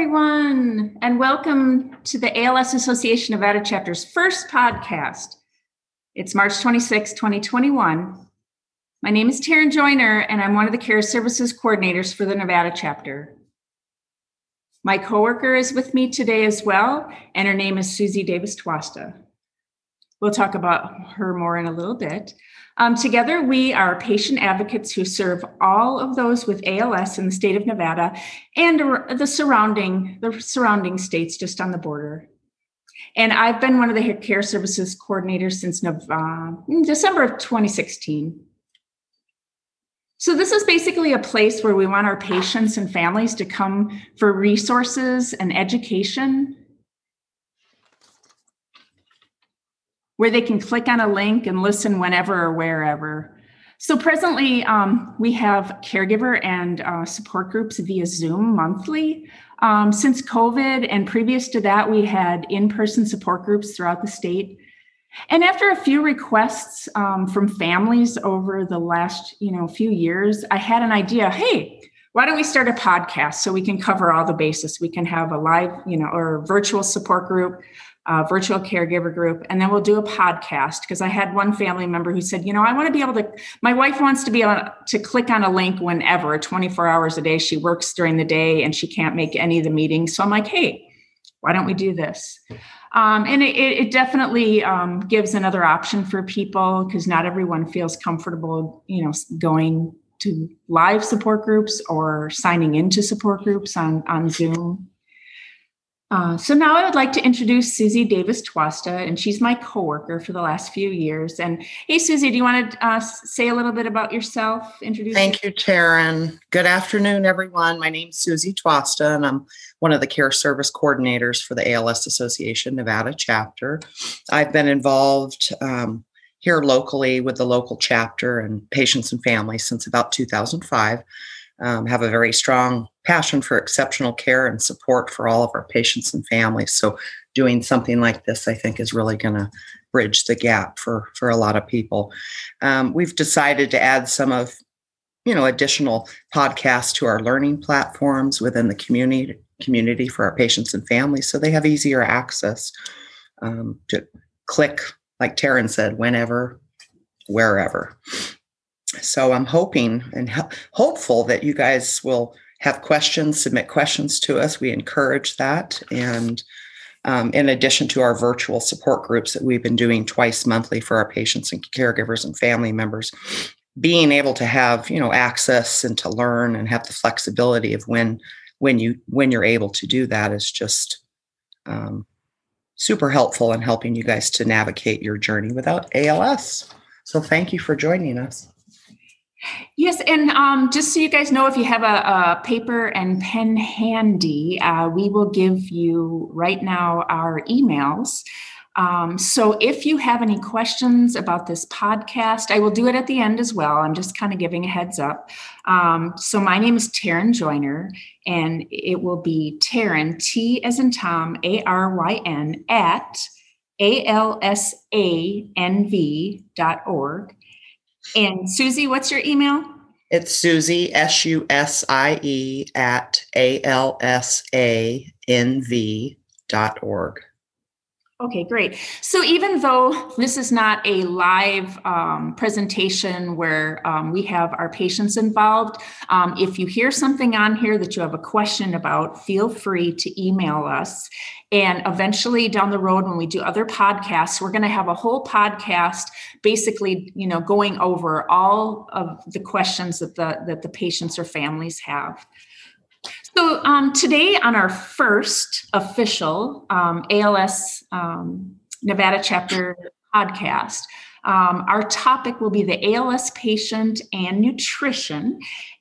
everyone, and welcome to the ALS Association Nevada chapter's first podcast. It's March 26, 2021. My name is Taryn Joyner, and I'm one of the care services coordinators for the Nevada chapter. My coworker is with me today as well, and her name is Susie Davis Twasta. We'll talk about her more in a little bit. Um, together, we are patient advocates who serve all of those with ALS in the state of Nevada and the surrounding the surrounding states just on the border. And I've been one of the care services coordinators since uh, December of 2016. So, this is basically a place where we want our patients and families to come for resources and education where they can click on a link and listen whenever or wherever. So presently, um, we have caregiver and uh, support groups via Zoom monthly. Um, since COVID and previous to that, we had in-person support groups throughout the state. And after a few requests um, from families over the last, you know, few years, I had an idea. Hey, why don't we start a podcast so we can cover all the bases? We can have a live, you know, or virtual support group uh, virtual caregiver group, and then we'll do a podcast. Because I had one family member who said, you know, I want to be able to. My wife wants to be able to click on a link whenever, 24 hours a day. She works during the day and she can't make any of the meetings. So I'm like, hey, why don't we do this? Um, and it, it definitely um, gives another option for people because not everyone feels comfortable, you know, going to live support groups or signing into support groups on on Zoom. Uh, so now I would like to introduce Susie Davis Twasta, and she's my coworker for the last few years. And hey, Susie, do you want to uh, say a little bit about yourself? Introduce. Thank you, Taryn. Good afternoon, everyone. My name's Susie Twasta, and I'm one of the care service coordinators for the ALS Association Nevada chapter. I've been involved um, here locally with the local chapter and patients and families since about 2005 um, have a very strong passion for exceptional care and support for all of our patients and families. So, doing something like this, I think, is really going to bridge the gap for for a lot of people. Um, we've decided to add some of you know additional podcasts to our learning platforms within the community community for our patients and families, so they have easier access um, to click, like Taryn said, whenever, wherever so I'm hoping and hopeful that you guys will have questions, submit questions to us. We encourage that. And um, in addition to our virtual support groups that we've been doing twice monthly for our patients and caregivers and family members, being able to have you know access and to learn and have the flexibility of when when you when you're able to do that is just um, super helpful in helping you guys to navigate your journey without ALS. So thank you for joining us. Yes, and um, just so you guys know, if you have a, a paper and pen handy, uh, we will give you right now our emails. Um, so if you have any questions about this podcast, I will do it at the end as well. I'm just kind of giving a heads up. Um, so my name is Taryn Joyner, and it will be Taryn, T as in Tom, A R Y N, at alsanv dot org. And Susie, what's your email? It's Susie, S U S I E, at A L S A N V dot org. Okay, great. So even though this is not a live um, presentation where um, we have our patients involved, um, if you hear something on here that you have a question about, feel free to email us. And eventually down the road, when we do other podcasts, we're going to have a whole podcast basically, you know, going over all of the questions that the that the patients or families have. So um, today, on our first official um, ALS um, Nevada chapter podcast, um, our topic will be the ALS patient and nutrition.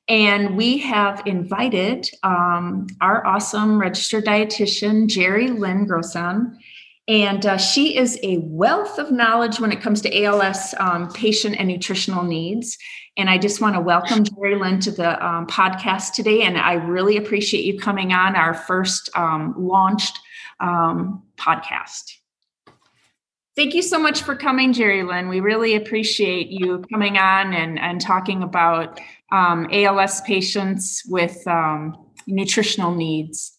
And we have invited um, our awesome registered dietitian, Jerry Lynn Grosson. And uh, she is a wealth of knowledge when it comes to ALS um, patient and nutritional needs. And I just want to welcome Jerry Lynn to the um, podcast today. And I really appreciate you coming on our first um, launched um, podcast. Thank you so much for coming, Jerry Lynn. We really appreciate you coming on and, and talking about um, ALS patients with um, nutritional needs.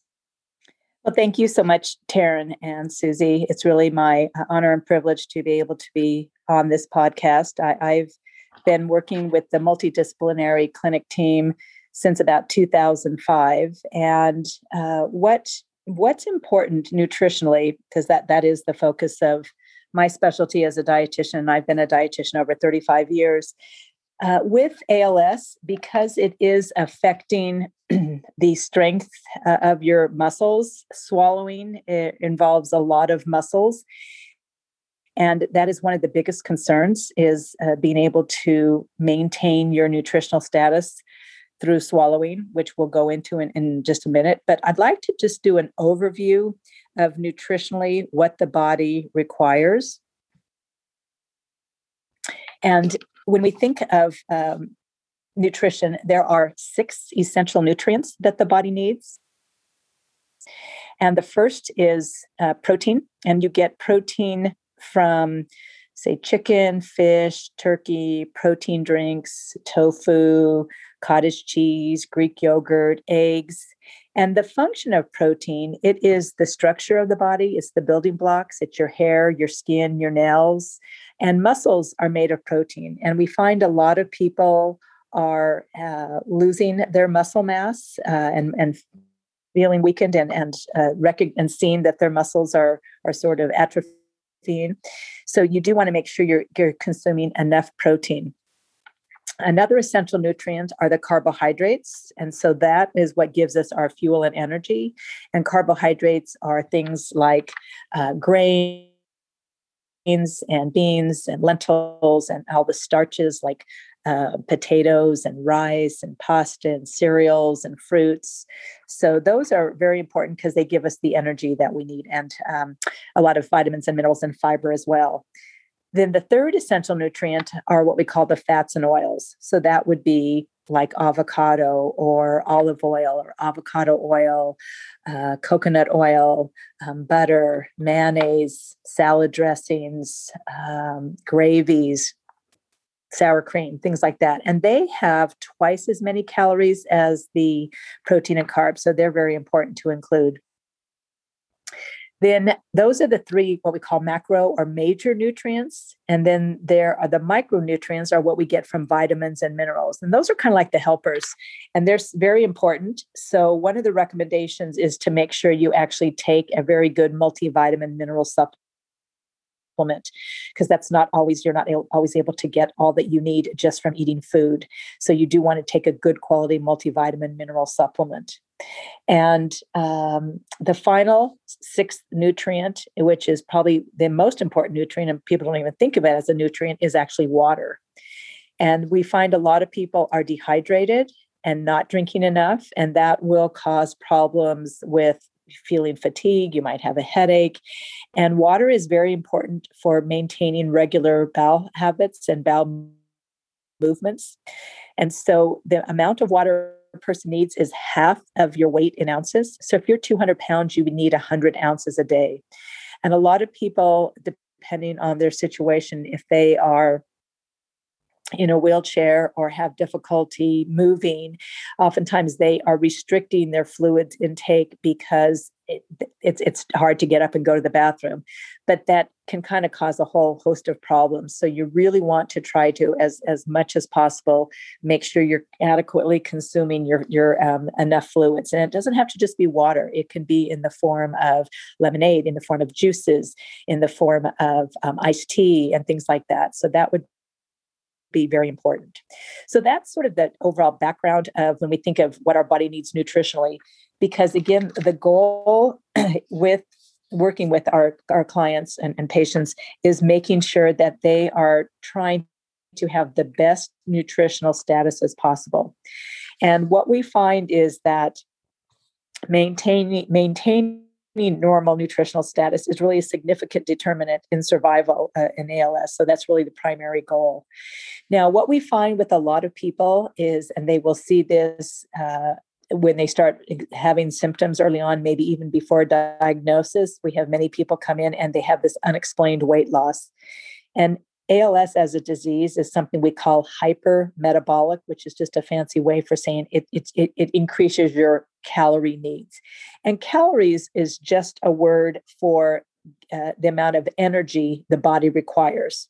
Well, thank you so much, Taryn and Susie. It's really my honor and privilege to be able to be on this podcast. I, have been working with the multidisciplinary clinic team since about 2005, and uh, what what's important nutritionally, because that that is the focus of my specialty as a dietitian. I've been a dietitian over 35 years. Uh, with ALS, because it is affecting the strength uh, of your muscles, swallowing it involves a lot of muscles. And that is one of the biggest concerns is uh, being able to maintain your nutritional status through swallowing, which we'll go into in, in just a minute. But I'd like to just do an overview of nutritionally what the body requires. And when we think of um, nutrition, there are six essential nutrients that the body needs. And the first is uh, protein, and you get protein from, say, chicken, fish, turkey, protein drinks, tofu, cottage cheese, Greek yogurt, eggs. And the function of protein, it is the structure of the body, it's the building blocks, it's your hair, your skin, your nails, and muscles are made of protein. And we find a lot of people are uh, losing their muscle mass uh, and, and feeling weakened and, and, uh, rec- and seeing that their muscles are, are sort of atrophying. So you do want to make sure you're, you're consuming enough protein. Another essential nutrient are the carbohydrates. And so that is what gives us our fuel and energy. And carbohydrates are things like uh, grain and beans and lentils and all the starches like uh, potatoes and rice and pasta and cereals and fruits. So those are very important because they give us the energy that we need and um, a lot of vitamins and minerals and fiber as well. Then the third essential nutrient are what we call the fats and oils. So that would be like avocado or olive oil or avocado oil, uh, coconut oil, um, butter, mayonnaise, salad dressings, um, gravies, sour cream, things like that. And they have twice as many calories as the protein and carbs. So they're very important to include. Then those are the three what we call macro or major nutrients. And then there are the micronutrients are what we get from vitamins and minerals. And those are kind of like the helpers. And they're very important. So one of the recommendations is to make sure you actually take a very good multivitamin mineral supplement supplement because that's not always you're not always able to get all that you need just from eating food. So you do want to take a good quality multivitamin mineral supplement. And um, the final sixth nutrient which is probably the most important nutrient and people don't even think of it as a nutrient is actually water. And we find a lot of people are dehydrated and not drinking enough and that will cause problems with feeling fatigue, you might have a headache. And water is very important for maintaining regular bowel habits and bowel movements. And so the amount of water a person needs is half of your weight in ounces. So if you're 200 pounds, you would need 100 ounces a day. And a lot of people, depending on their situation, if they are in a wheelchair or have difficulty moving, oftentimes they are restricting their fluid intake because it, it's it's hard to get up and go to the bathroom. But that can kind of cause a whole host of problems. So you really want to try to, as as much as possible, make sure you're adequately consuming your your um, enough fluids. And it doesn't have to just be water. It can be in the form of lemonade, in the form of juices, in the form of um, iced tea, and things like that. So that would be very important. So that's sort of the overall background of when we think of what our body needs nutritionally. Because again, the goal with working with our, our clients and, and patients is making sure that they are trying to have the best nutritional status as possible. And what we find is that maintaining maintaining normal nutritional status is really a significant determinant in survival uh, in ALS. So that's really the primary goal. Now, what we find with a lot of people is, and they will see this uh, when they start having symptoms early on, maybe even before diagnosis, we have many people come in and they have this unexplained weight loss. And ALS as a disease is something we call hypermetabolic, which is just a fancy way for saying it, it, it, increases your calorie needs. And calories is just a word for uh, the amount of energy the body requires.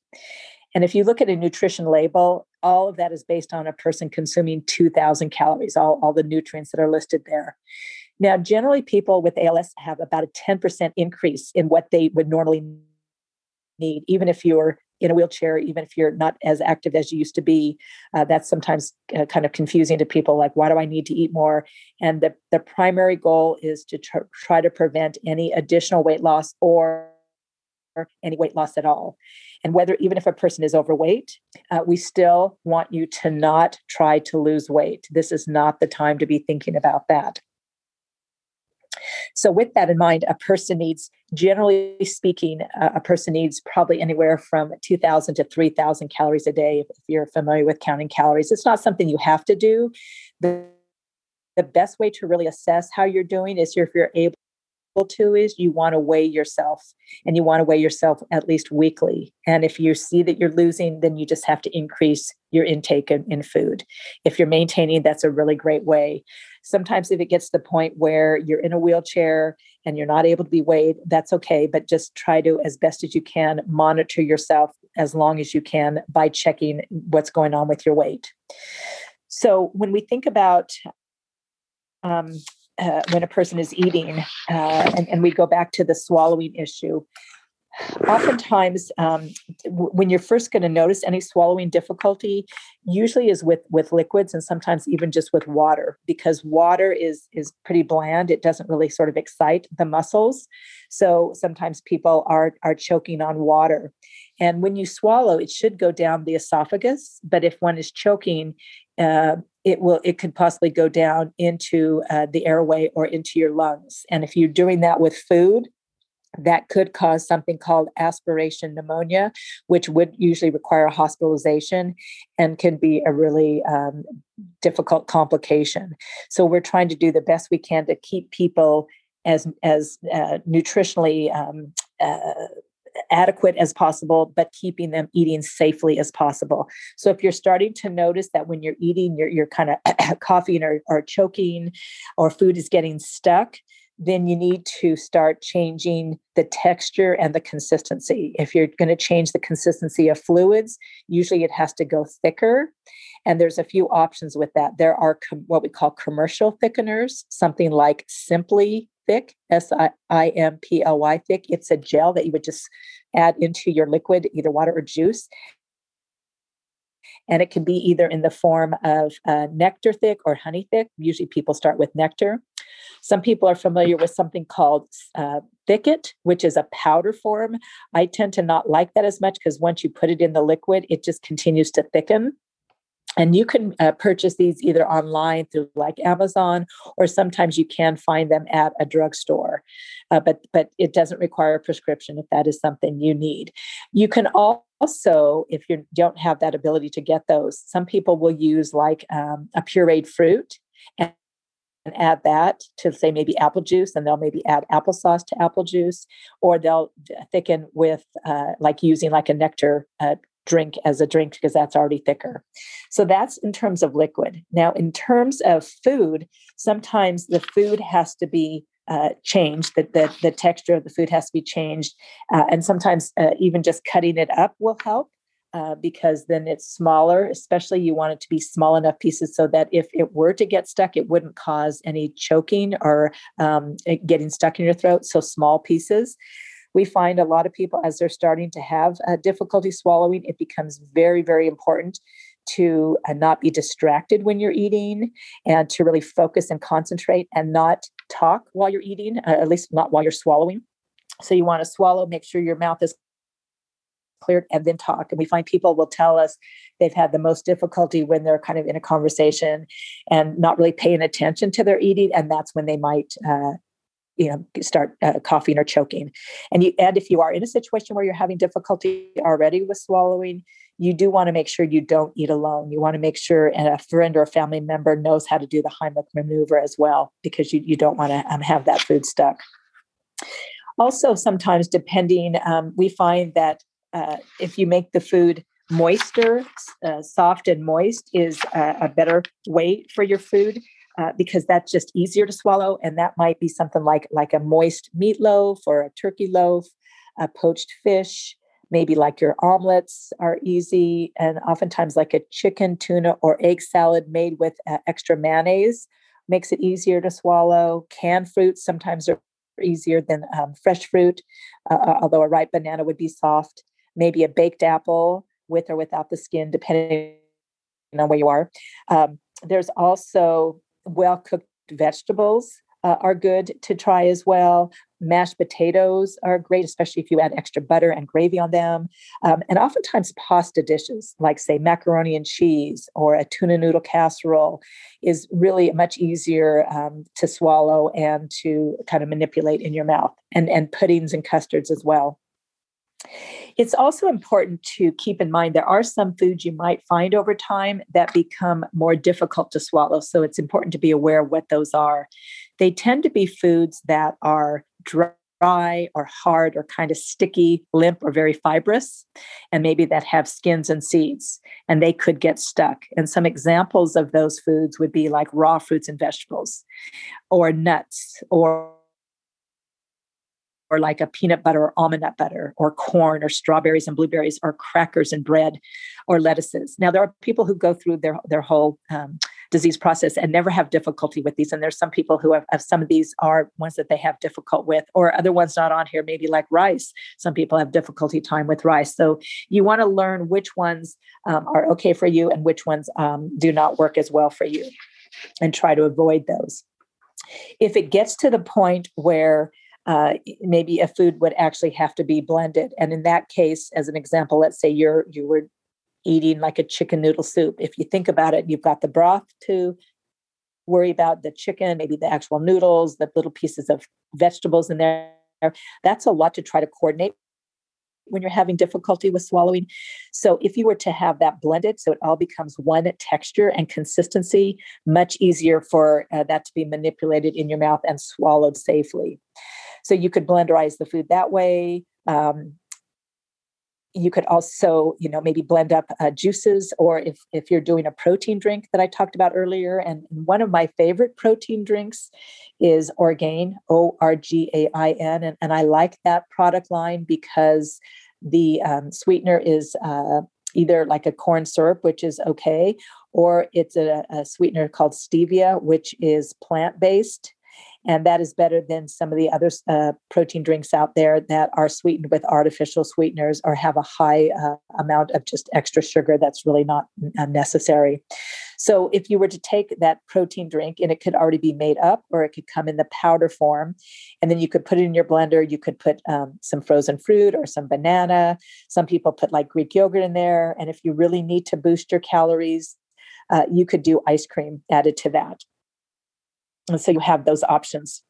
And if you look at a nutrition label, all of that is based on a person consuming 2,000 calories, all, all the nutrients that are listed there. Now, generally, people with ALS have about a 10% increase in what they would normally need, even if you're in a wheelchair, even if you're not as active as you used to be. Uh, that's sometimes uh, kind of confusing to people like, why do I need to eat more? And the, the primary goal is to tr- try to prevent any additional weight loss or any weight loss at all. And whether, even if a person is overweight, uh, we still want you to not try to lose weight. This is not the time to be thinking about that. So, with that in mind, a person needs, generally speaking, a person needs probably anywhere from 2,000 to 3,000 calories a day. If, if you're familiar with counting calories, it's not something you have to do. The, the best way to really assess how you're doing is if you're able to is you want to weigh yourself and you want to weigh yourself at least weekly. And if you see that you're losing, then you just have to increase your intake in, in food. If you're maintaining, that's a really great way. Sometimes, if it gets to the point where you're in a wheelchair and you're not able to be weighed, that's okay. But just try to, as best as you can, monitor yourself as long as you can by checking what's going on with your weight. So, when we think about um, uh, when a person is eating, uh, and, and we go back to the swallowing issue, oftentimes um, w- when you're first going to notice any swallowing difficulty usually is with with liquids and sometimes even just with water because water is is pretty bland. It doesn't really sort of excite the muscles. So sometimes people are are choking on water. And when you swallow it should go down the esophagus but if one is choking uh, it will it could possibly go down into uh, the airway or into your lungs and if you're doing that with food that could cause something called aspiration pneumonia, which would usually require hospitalization and can be a really um, difficult complication. So we're trying to do the best we can to keep people as as uh, nutritionally um, uh, adequate as possible, but keeping them eating safely as possible. So if you're starting to notice that when you're eating, you're, you're kind of coughing or, or choking, or food is getting stuck, then you need to start changing the texture and the consistency. If you're going to change the consistency of fluids, usually it has to go thicker. And there's a few options with that. There are com- what we call commercial thickeners, something like Simply Thick, S I M P L Y Thick. It's a gel that you would just add into your liquid, either water or juice. And it can be either in the form of uh, nectar thick or honey thick. Usually people start with nectar. Some people are familiar with something called uh, Thick-It, which is a powder form. I tend to not like that as much because once you put it in the liquid, it just continues to thicken. And you can uh, purchase these either online through like Amazon, or sometimes you can find them at a drugstore. Uh, but but it doesn't require a prescription if that is something you need. You can also, if you don't have that ability to get those, some people will use like um, a pureed fruit and and add that to say maybe apple juice and they'll maybe add applesauce to apple juice or they'll thicken with uh, like using like a nectar uh, drink as a drink because that's already thicker so that's in terms of liquid now in terms of food sometimes the food has to be uh, changed that the, the texture of the food has to be changed uh, and sometimes uh, even just cutting it up will help uh, because then it's smaller. Especially, you want it to be small enough pieces so that if it were to get stuck, it wouldn't cause any choking or um, getting stuck in your throat. So, small pieces. We find a lot of people, as they're starting to have uh, difficulty swallowing, it becomes very, very important to uh, not be distracted when you're eating and to really focus and concentrate and not talk while you're eating, uh, at least not while you're swallowing. So you want to swallow, make sure your mouth is cleared and then talk. And we find people will tell us they've had the most difficulty when they're kind of in a conversation and not really paying attention to their eating. And that's when they might, uh, you know, start uh, coughing or choking. And you, and if you are in a situation where you're having difficulty already with swallowing, you do want to make sure you don't eat alone. You want to make sure and a friend or a family member knows how to do the Heimlich maneuver as well, because you, you don't want to um, have that food stuck. Also, sometimes depending, um, we find that uh, if you make the food moister, uh, soft and moist is a, a, better way for your food uh, because that's just easier to swallow. And that might be something like like a moist meatloaf or a turkey loaf, a poached fish. Maybe like your omelets are easy, and oftentimes like a chicken, tuna, or egg salad made with uh, extra mayonnaise makes it easier to swallow. Canned fruits sometimes are easier than um, fresh fruit, uh, uh, although a ripe banana would be soft. Maybe a baked apple with or without the skin, depending on where you are. Um, there's also well cooked vegetables uh, are good to try as well. Mashed potatoes are great, especially if you add extra butter and gravy on them. Um, and oftentimes, pasta dishes, like, say, macaroni and cheese or a tuna noodle casserole, is really much easier um, to swallow and to kind of manipulate in your mouth, and, and puddings and custards as well. It's also important to keep in mind there are some foods you might find over time that become more difficult to swallow. So it's important to be aware what those are. They tend to be foods that are dry or hard or kind of sticky, limp, or very fibrous, and maybe that have skins and seeds, and they could get stuck. And some examples of those foods would be like raw fruits and vegetables, or nuts, or or like a peanut butter or almond nut butter or corn or strawberries and blueberries or crackers and bread or lettuces. Now, there are people who go through their, their whole um, disease process and never have difficulty with these. And there's some people who have, have, some of these are ones that they have difficult with, or other ones not on here, maybe like rice. Some people have difficulty time with rice. So you want to learn which ones um, are okay for you and which ones um, do not work as well for you and try to avoid those. If it gets to the point where uh, maybe a food would actually have to be blended. And in that case, as an example, let's say you're you were eating like a chicken noodle soup. If you think about it, you've got the broth to worry about, the chicken, maybe the actual noodles, the little pieces of vegetables in there. That's a lot to try to coordinate when you're having difficulty with swallowing. So if you were to have that blended, so it all becomes one texture and consistency, much easier for uh, that to be manipulated in your mouth and swallowed safely. So you could blenderize the food that way. Um, you could also, you know, maybe blend up uh, juices, or if if you're doing a protein drink that I talked about earlier. And one of my favorite protein drinks is Orgain, O R G A I N, and, and I like that product line because the um, sweetener is uh, either like a corn syrup, which is okay, or it's a, a sweetener called stevia, which is plant based and that is better than some of the other uh, protein drinks out there that are sweetened with artificial sweeteners or have a high uh, amount of just extra sugar that's really not uh, necessary. So, if you were to take that protein drink and it could already be made up or it could come in the powder form, and then you could put it in your blender, you could put um, some frozen fruit or some banana. Some people put like Greek yogurt in there. And if you really need to boost your calories, uh, you could do ice cream added to that. And so you have those options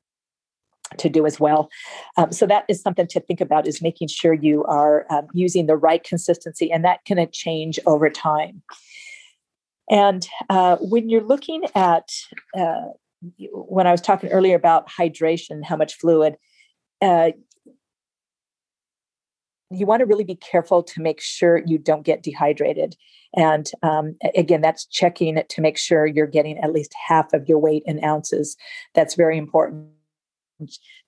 to do as well. Um, so that is something to think about is making sure you are um, using the right consistency and that can change over time. And uh, when you're looking at, uh, when I was talking earlier about hydration, how much fluid, uh, you want to really be careful to make sure you don't get dehydrated. And um, again, that's checking to make sure you're getting at least half of your weight in ounces. That's very important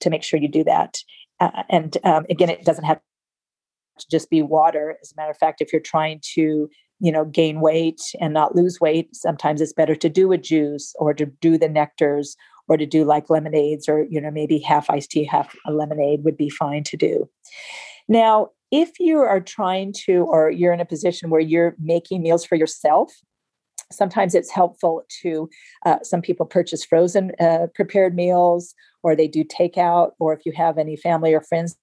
to make sure you do that. Uh, and um, again, it doesn't have to just be water. As a matter of fact, if you're trying to you know gain weight and not lose weight sometimes it's better to do a juice or to do the nectars or to do like lemonades or you know maybe half iced tea half a lemonade would be fine to do now, if you are trying to, or you're in a position where you're making meals for yourself, sometimes it's helpful to uh, some people purchase frozen uh, prepared meals or they do takeout or if you have any family or friends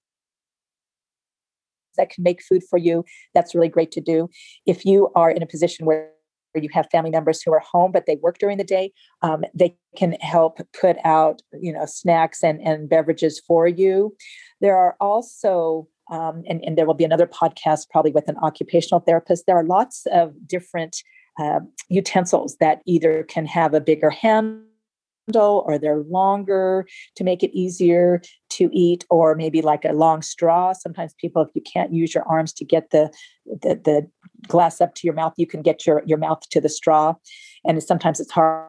that can make food for you that's really great to do. If you are in a position where you have family members who are home but they work during the day um, they can help put out you know snacks and, and beverages for you. There are also um, and, and there will be another podcast probably with an occupational therapist. There are lots of different uh, utensils that either can have a bigger handle or they're longer to make it easier to eat or maybe like a long straw sometimes people if you can't use your arms to get the the, the glass up to your mouth you can get your your mouth to the straw and sometimes it's hard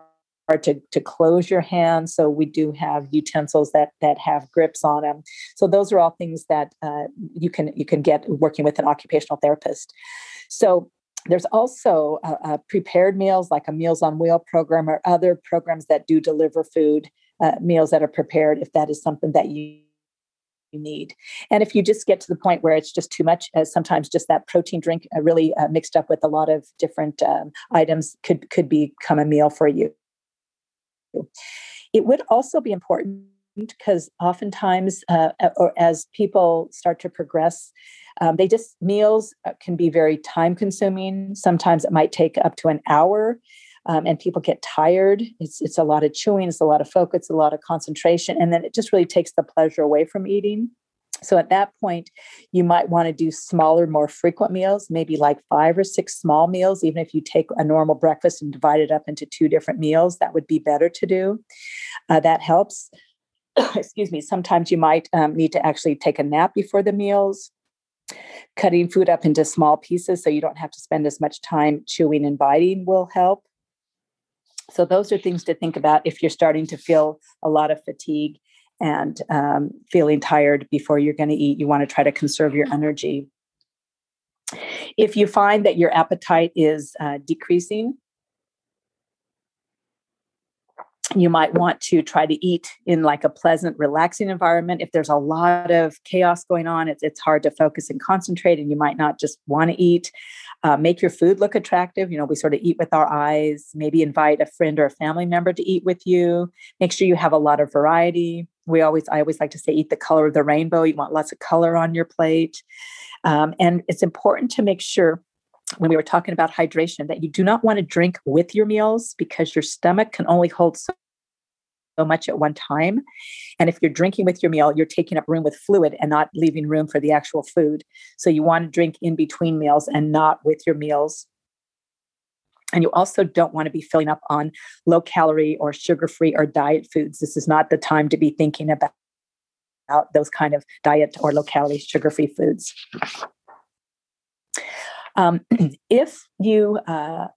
to, to close your hands. So we do have utensils that that have grips on them. So those are all things that uh, you can you can get working with an occupational therapist. So there's also uh, uh, prepared meals like a Meals on Wheel program or other programs that do deliver food uh, meals that are prepared if that is something that you you need. And if you just get to the point where it's just too much, uh, sometimes just that protein drink uh, really uh, mixed up with a lot of different um, items could could become a meal for you. It would also be important because oftentimes, uh, or as people start to progress, um, they just meals uh, can be very time consuming. Sometimes it might take up to an hour. Um, and people get tired. It's it's a lot of chewing, it's a lot of focus, a lot of concentration, and then it just really takes the pleasure away from eating. So at that point, you might want to do smaller, more frequent meals, maybe like five or six small meals. Even if you take a normal breakfast and divide it up into two different meals, that would be better to do. Uh, that helps. Excuse me. Sometimes you might um, need to actually take a nap before the meals cutting food up into small pieces so you don't have to spend as much time chewing and biting will help. So, those are things to think about if you're starting to feel a lot of fatigue and um, feeling tired before you're going to eat. You want to try to conserve your energy. If you find that your appetite is uh, decreasing, you might want to try to eat in like a pleasant relaxing environment. If there's a lot of chaos going on it's, it's hard to focus and concentrate and you might not just want to eat uh, make your food look attractive. You know we sort of eat with our eyes. Maybe invite a friend or a family member to eat with you. Make sure you have a lot of variety we always i always like to say eat the color of the rainbow you want lots of color on your plate um, and it's important to make sure when we were talking about hydration that you do not want to drink with your meals because your stomach can only hold so much at one time. And if you're drinking with your meal, you're taking up room with fluid and not leaving room for the actual food. So you want to drink in between meals and not with your meals. And you also don't want to be filling up on low calorie or sugar free or diet foods. This is not the time to be thinking about, about those kind of diet or low calorie sugar free foods. Um, if you uh,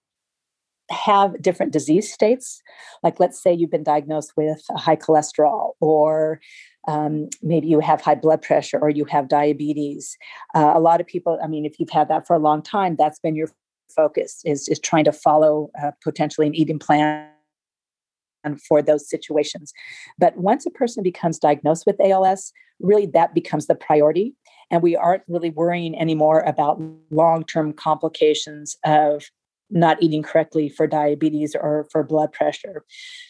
have different disease states, like let's say you've been diagnosed with high cholesterol, or um, maybe you have high blood pressure, or you have diabetes. Uh, a lot of people, I mean, if you've had that for a long time, that's been your focus is, is trying to follow uh, potentially an eating plan for those situations. But once a person becomes diagnosed with ALS, really that becomes the priority. And we aren't really worrying anymore about long term complications of not eating correctly for diabetes or for blood pressure.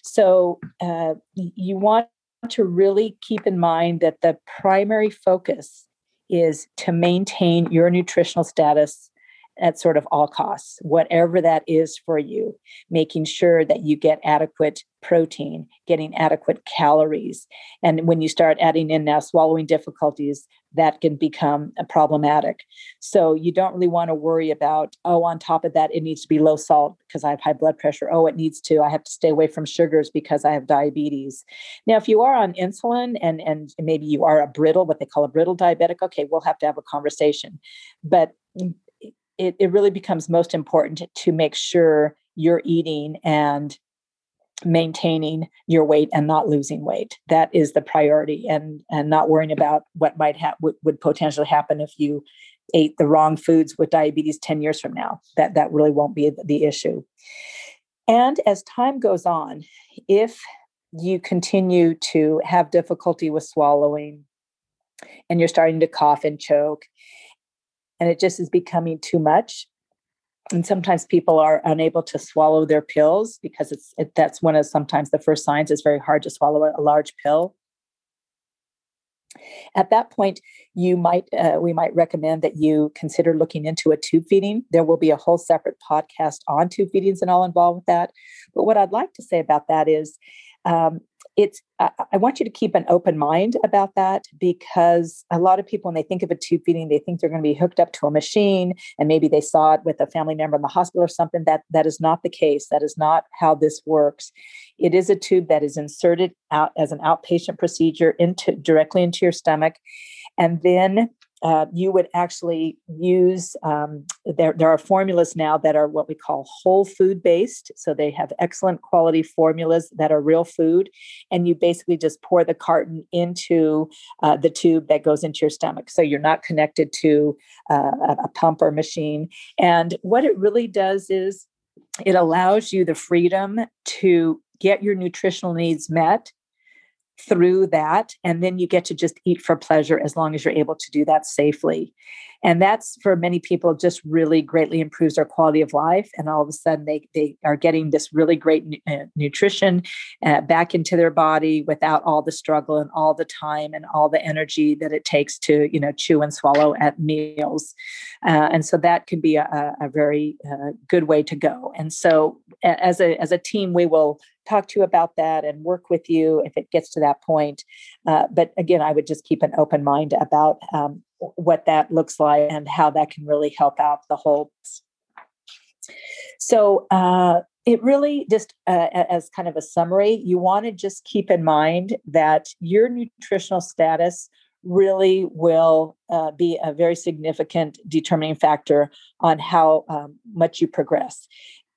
So uh, you want to really keep in mind that the primary focus is to maintain your nutritional status at sort of all costs, whatever that is for you, making sure that you get adequate protein, getting adequate calories. And when you start adding in now swallowing difficulties, that can become uh, problematic. So you don't really want to worry about, oh, on top of that, it needs to be low salt because I have high blood pressure. Oh, it needs to, I have to stay away from sugars because I have diabetes. Now, if you are on insulin and, and maybe you are a brittle, what they call a brittle diabetic, okay, we'll have to have a conversation. But mm, it, it really becomes most important to make sure you're eating and maintaining your weight and not losing weight. That is the priority and and not worrying about what might have would, would potentially happen if you ate the wrong foods with diabetes 10 years from now. That that really won't be the issue. And as time goes on if you continue to have difficulty with swallowing and you're starting to cough and choke and it just is becoming too much. And sometimes people are unable to swallow their pills because it's it, that's one of sometimes the first signs it's very hard to swallow a, a large pill. At that point you might uh, we might recommend that you consider looking into a tube feeding. There will be a whole separate podcast on tube feedings and all involved with that. But what i'd like to say about that is um, it's I, I want you to keep an open mind about that because a lot of people when they think of a tube feeding they think they're going to be hooked up to a machine and maybe they saw it with a family member in the hospital or something. That that is not the case. That is not how this works. It is a tube that is inserted out as an outpatient procedure into directly into your stomach. And then uh, you would actually use um, there, there are formulas now that are what we call whole food based. So they have excellent quality formulas that are real food and you basically just pour the carton into uh, the tube that goes into your stomach. So you're not connected to uh, a pump or machine. And what it really does is it allows you the freedom to get your nutritional needs met through that and then you get to just eat for pleasure as long as you're able to do that safely. And that's for many people just really greatly improves their quality of life and all of a sudden they, they are getting this really great uh, nutrition uh, back into their body without all the struggle and all the time and all the energy that it takes to you know chew and swallow at meals. Uh, and so that can be a, a very uh, good way to go. And so as a as a team we will talk to you about that and work with you if it gets to that point. Uh, but again, I would just keep an open mind about um, what that looks like and how that can really help out the whole. So uh, it really just uh, as kind of a summary, you want to just keep in mind that your nutritional status really will uh, be a very significant determining factor on how um, much you progress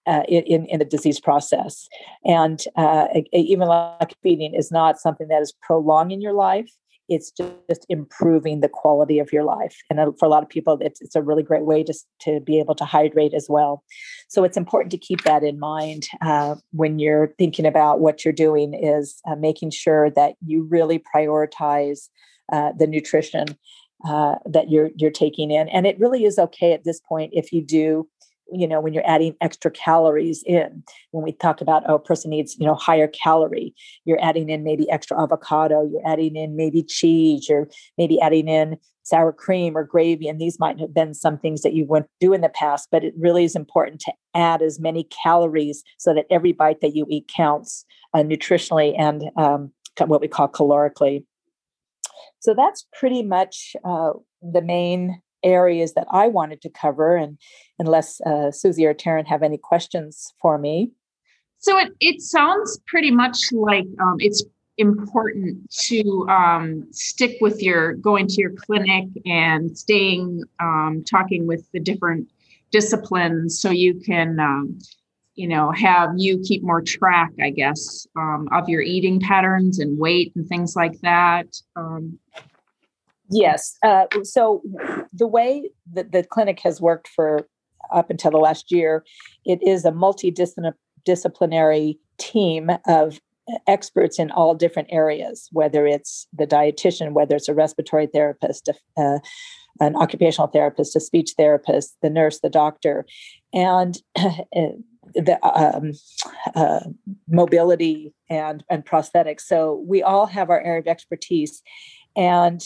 uh, in, in the disease process. And uh, even like feeding is not something that is prolonging your life. It's just improving the quality of your life. And uh, for a lot of people, it's, it's a really great way to, to be able to hydrate as well. So it's important to keep that in mind uh, when you're thinking about what you're doing is uh, making sure that you really prioritize uh, the nutrition uh, that you're you're taking in. And it really is okay at this point if you do you know when you're adding extra calories in when we talk about oh a person needs you know higher calorie you're adding in maybe extra avocado you're adding in maybe cheese you're maybe adding in sour cream or gravy and these might have been some things that you wouldn't do in the past but it really is important to add as many calories so that every bite that you eat counts uh, nutritionally and um, what we call calorically. So that's pretty much uh, the main areas that I wanted to cover. And unless uh, Susie or Taryn have any questions for me. So it, it sounds pretty much like um, it's important to um, stick with your going to your clinic and staying um, talking with the different disciplines so you can um, you know have you keep more track i guess um, of your eating patterns and weight and things like that um, Yes. Uh, so the way that the clinic has worked for up until the last year, it is a multidisciplinary team of experts in all different areas, whether it's the dietitian, whether it's a respiratory therapist, uh, an occupational therapist, a speech therapist, the nurse, the doctor, and the um, uh, mobility and and prosthetics. So we all have our area of expertise, and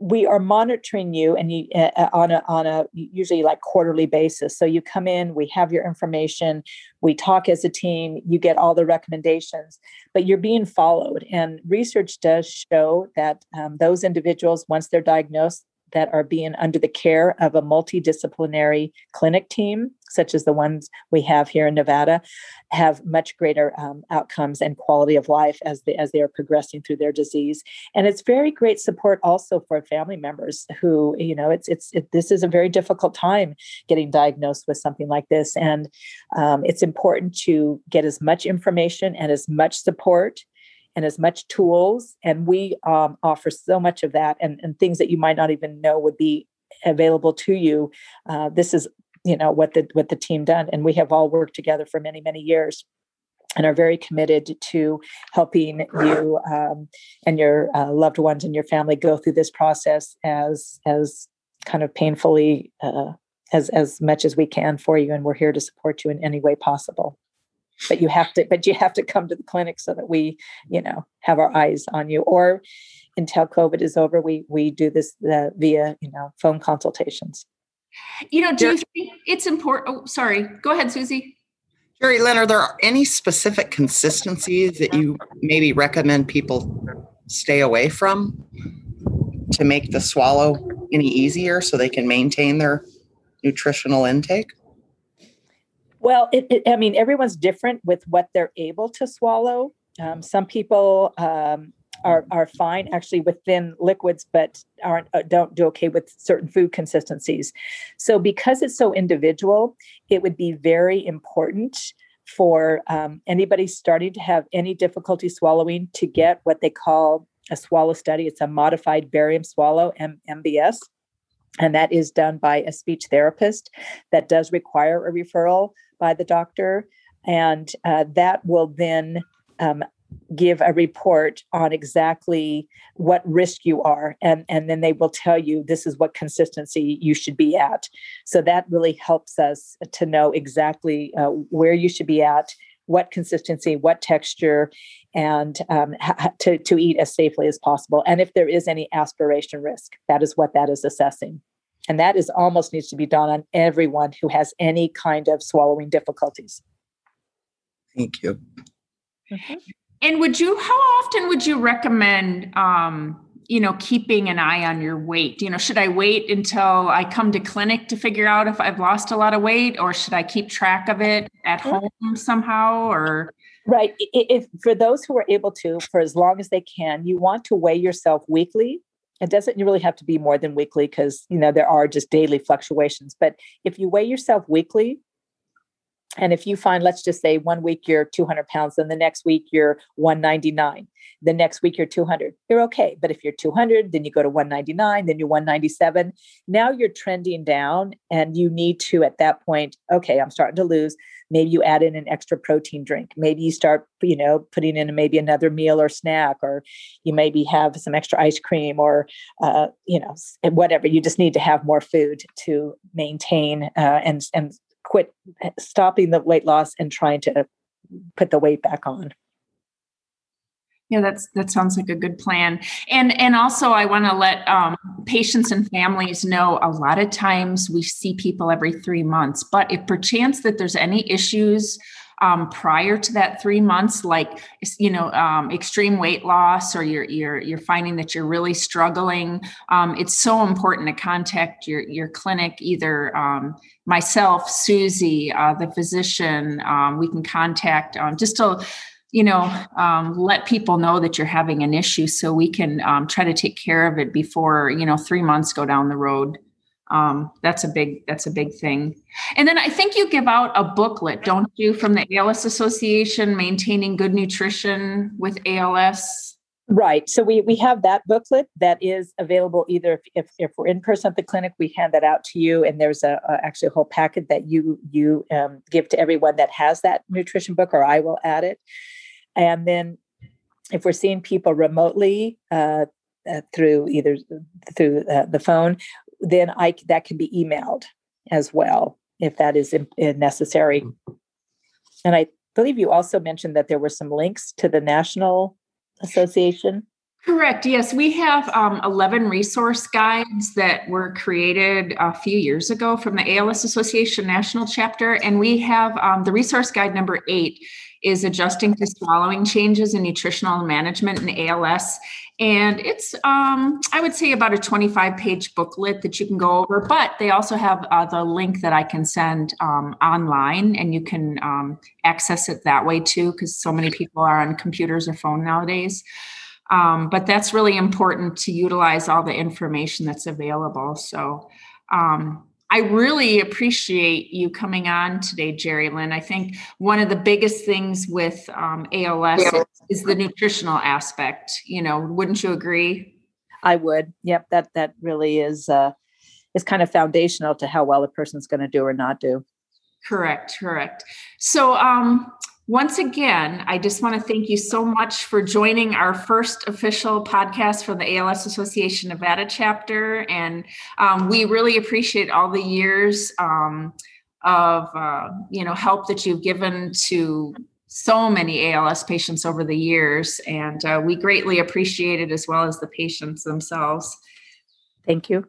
we are monitoring you and you uh, on a on a usually like quarterly basis. So you come in we have your information we talk as a team you get all the recommendations but you're being followed. And research does show that um, those individuals once they're diagnosed that are being under the care of a multidisciplinary clinic team, such as the ones we have here in Nevada, have much greater um, outcomes and quality of life as they as they are progressing through their disease. And it's very great support also for family members who, you know, it's it's it, this is a very difficult time getting diagnosed with something like this, and um, it's important to get as much information and as much support and as much tools. And we um, offer so much of that and, and things that you might not even know would be available to you. Uh, this is, you know, what the what the team done, and we have all worked together for many many years and are very committed to helping you um, and your uh, loved ones and your family go through this process as as kind of painfully uh, as as much as we can for you and we're here to support you in any way possible but you have to but you have to come to the clinic so that we you know have our eyes on you. Or until covid is over we we do this uh, via you know phone consultations. You know do you think it's important oh sorry go ahead susie. Jerry Lynn, are there any specific consistencies that you maybe recommend people stay away from to make the swallow any easier so they can maintain their nutritional intake? Well, it, it, I mean, everyone's different with what they're able to swallow. Um, some people um, are are fine actually with thin liquids, but aren't uh, don't do okay with certain food consistencies. So, because it's so individual, it would be very important for um, anybody starting to have any difficulty swallowing to get what they call a swallow study. It's a modified barium swallow, M- MBS. And that is done by a speech therapist that does require a referral by the doctor. And uh, that will then um, give a report on exactly what risk you are and and then they will tell you this is what consistency you should be at so that really helps us to know exactly uh, where you should be at what consistency what texture and um, to, to eat as safely as possible and if there is any aspiration risk that is what that is assessing and that is almost needs to be done on everyone who has any kind of swallowing difficulties thank you mm-hmm. And would you, how often would you recommend, um, you know, keeping an eye on your weight? You know, should I wait until I come to clinic to figure out if I've lost a lot of weight, or should I keep track of it at home somehow? Or right, if for those who are able to, for as long as they can, you want to weigh yourself weekly. It doesn't really have to be more than weekly because you know there are just daily fluctuations. But if you weigh yourself weekly, and if you find, let's just say one week you're 200 pounds, then the next week you're 199, the next week you're 200, you're okay. But if you're 200, then you go to 199, then you're 197. Now you're trending down, and you need to, at that point, okay, I'm starting to lose. Maybe you add in an extra protein drink. Maybe you start, you know, putting in maybe another meal or snack, or you maybe have some extra ice cream or, uh, you know, whatever. You just need to have more food to maintain uh, and and quit stopping the weight loss and trying to put the weight back on. Yeah that's that sounds like a good plan. And and also i want to let um, patients and families know a lot of times we see people every three months but if perchance that there's any issues um, prior to that three months, like you know, um, extreme weight loss, or you're you're you're finding that you're really struggling, um, it's so important to contact your your clinic. Either um, myself, Susie, uh, the physician, um, we can contact um, just to you know let people know that you're having an issue, so we can try to take care of it before you know three months go down the road um, that's a big that's a big thing. And then i think you give out a booklet don't you from the als association maintaining good nutrition with als right so we we have that booklet that is available either if, if, if we're in person at the clinic we hand that out to you and there's a, a actually a whole packet that you you um, give to everyone that has that nutrition book or i will add it. And then if we're seeing people remotely uh, uh, through either through uh, the phone then I that can be emailed as well if that is necessary. And I believe you also mentioned that there were some links to the National Association. Correct. Yes, we have um, 11 resource guides that were created a few years ago from the ALS Association National Chapter. And we have um, the resource guide number eight is adjusting to swallowing changes in nutritional management in ALS. And it's, um, I would say, about a 25 page booklet that you can go over. But they also have uh, the link that I can send um, online, and you can um, access it that way too, because so many people are on computers or phone nowadays. Um, but that's really important to utilize all the information that's available. So, um, I really appreciate you coming on today, Jerry Lynn. I think one of the biggest things with um, ALS yeah. is, is, the nutritional aspect. You know, wouldn't you agree? I would. Yep that that really is uh, is kind of foundational to how well a person's going to do or not do. Correct. Correct. So, um, once again, I just want to thank you so much for joining our first official podcast for the ALS Association Nevada chapter. And um, we really appreciate all the years um, of uh, you know help that you've given to so many ALS patients over the years. And uh, we greatly appreciate it as well as the patients themselves. Thank you.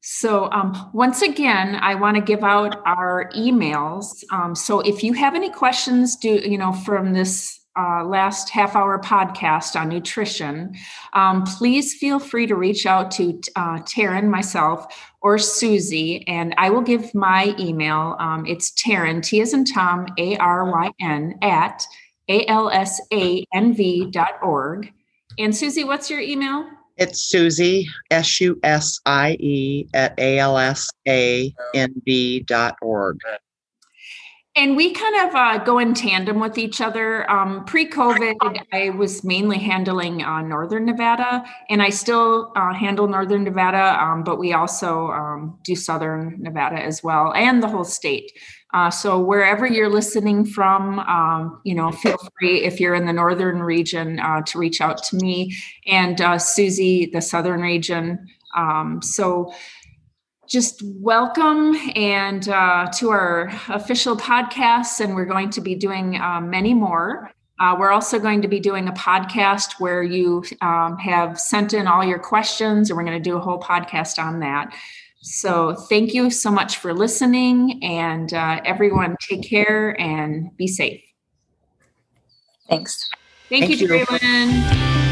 So, um, once again, I want to give out our emails. Um, so, if you have any questions, do you know from this uh, last half hour podcast on nutrition, um, please feel free to reach out to uh, Taryn, myself, or Susie, and I will give my email. Um, it's Taryn, T as in Tom, A R Y N, at alsanv dot org. And Susie, what's your email? It's Susie, S U S I E, at alsanv dot org. And we kind of uh, go in tandem with each other. Um, Pre COVID, I was mainly handling uh, Northern Nevada, and I still uh, handle Northern Nevada, um, but we also um, do Southern Nevada as well, and the whole state. Uh, so wherever you're listening from, um, you know, feel free if you're in the northern region uh, to reach out to me and uh, Susie, the southern region. Um, so just welcome and uh, to our official podcasts, and we're going to be doing uh, many more. Uh, we're also going to be doing a podcast where you um, have sent in all your questions, and we're going to do a whole podcast on that. So, thank you so much for listening, and uh, everyone take care and be safe. Thanks. Thank, thank you, you,